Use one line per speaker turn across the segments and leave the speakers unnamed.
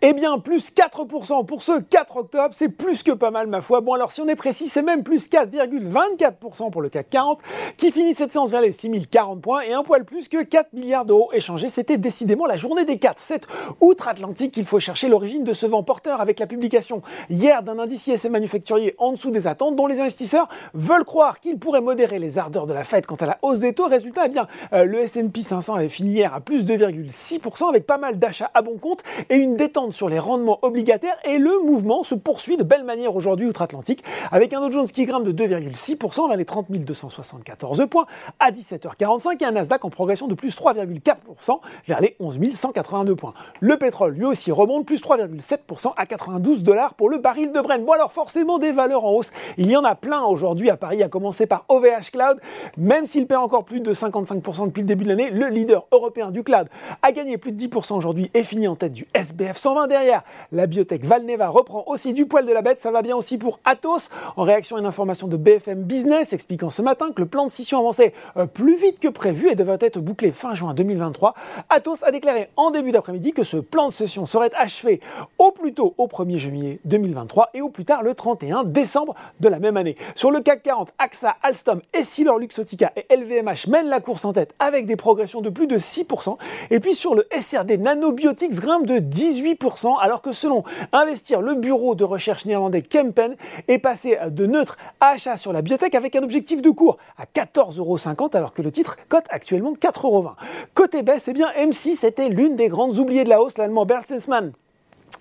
Eh bien, plus 4% pour ce 4 octobre, c'est plus que pas mal ma foi. Bon alors si on est précis, c'est même plus 4,24% pour le CAC 40 qui finit cette séance vers les 6040 points et un poil plus que 4 milliards d'euros échangés. C'était décidément la journée des 4. C'est outre-Atlantique qu'il faut chercher l'origine de ce vent porteur avec la publication hier d'un indice ISM manufacturier en dessous des attentes dont les investisseurs veulent croire qu'il pourrait modérer les ardeurs de la fête quant à la hausse des taux. Résultat, eh bien, euh, le S&P 500 avait fini hier à plus 2,6% avec pas mal d'achats à bon compte et une détente sur les rendements obligataires et le mouvement se poursuit de belle manière aujourd'hui outre-Atlantique avec un Dow Jones qui grimpe de 2,6% vers les 30 274 points à 17h45 et un Nasdaq en progression de plus 3,4% vers les 11 182 points. Le pétrole lui aussi remonte plus 3,7% à 92 dollars pour le baril de Brent. Bon alors forcément des valeurs en hausse, il y en a plein aujourd'hui à Paris à commencer par OVH Cloud, même s'il perd encore plus de 55% depuis le début de l'année, le leader européen du cloud a gagné plus de 10% aujourd'hui et fini en tête du SBF 120 derrière. La biotech Valneva reprend aussi du poil de la bête, ça va bien aussi pour Atos. En réaction à une information de BFM Business expliquant ce matin que le plan de scission avançait euh, plus vite que prévu et devrait être bouclé fin juin 2023, Atos a déclaré en début d'après-midi que ce plan de session serait achevé au plus tôt au 1er juillet 2023 et au plus tard le 31 décembre de la même année. Sur le CAC 40, AXA, Alstom, Essilor Luxotica et LVMH mènent la course en tête avec des progressions de plus de 6%. Et puis sur le SRD, Nanobiotics grimpe de 18% alors que selon Investir, le bureau de recherche néerlandais Kempen est passé de neutre à achat sur la biotech avec un objectif de cours à 14,50€ alors que le titre cote actuellement 4,20€. Côté baisse, eh bien M6 était l'une des grandes oubliées de la hausse, l'allemand Bertelsmann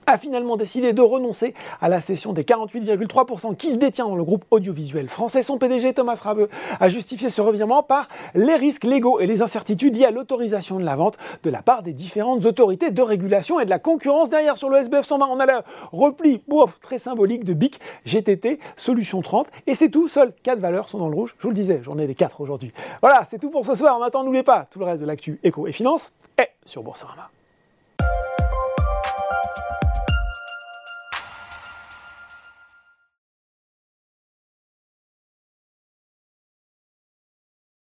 a finalement décidé de renoncer à la cession des 48,3% qu'il détient dans le groupe audiovisuel français. Son PDG Thomas Rabeux a justifié ce revirement par les risques légaux et les incertitudes liées à l'autorisation de la vente de la part des différentes autorités de régulation et de la concurrence. Derrière, sur le SBF 120, on a le repli très symbolique de BIC, GTT, Solution 30. Et c'est tout, seules 4 valeurs sont dans le rouge. Je vous le disais, j'en ai des 4 aujourd'hui. Voilà, c'est tout pour ce soir. En attendant, n'oubliez pas, tout le reste de l'actu éco et finance est sur Boursorama.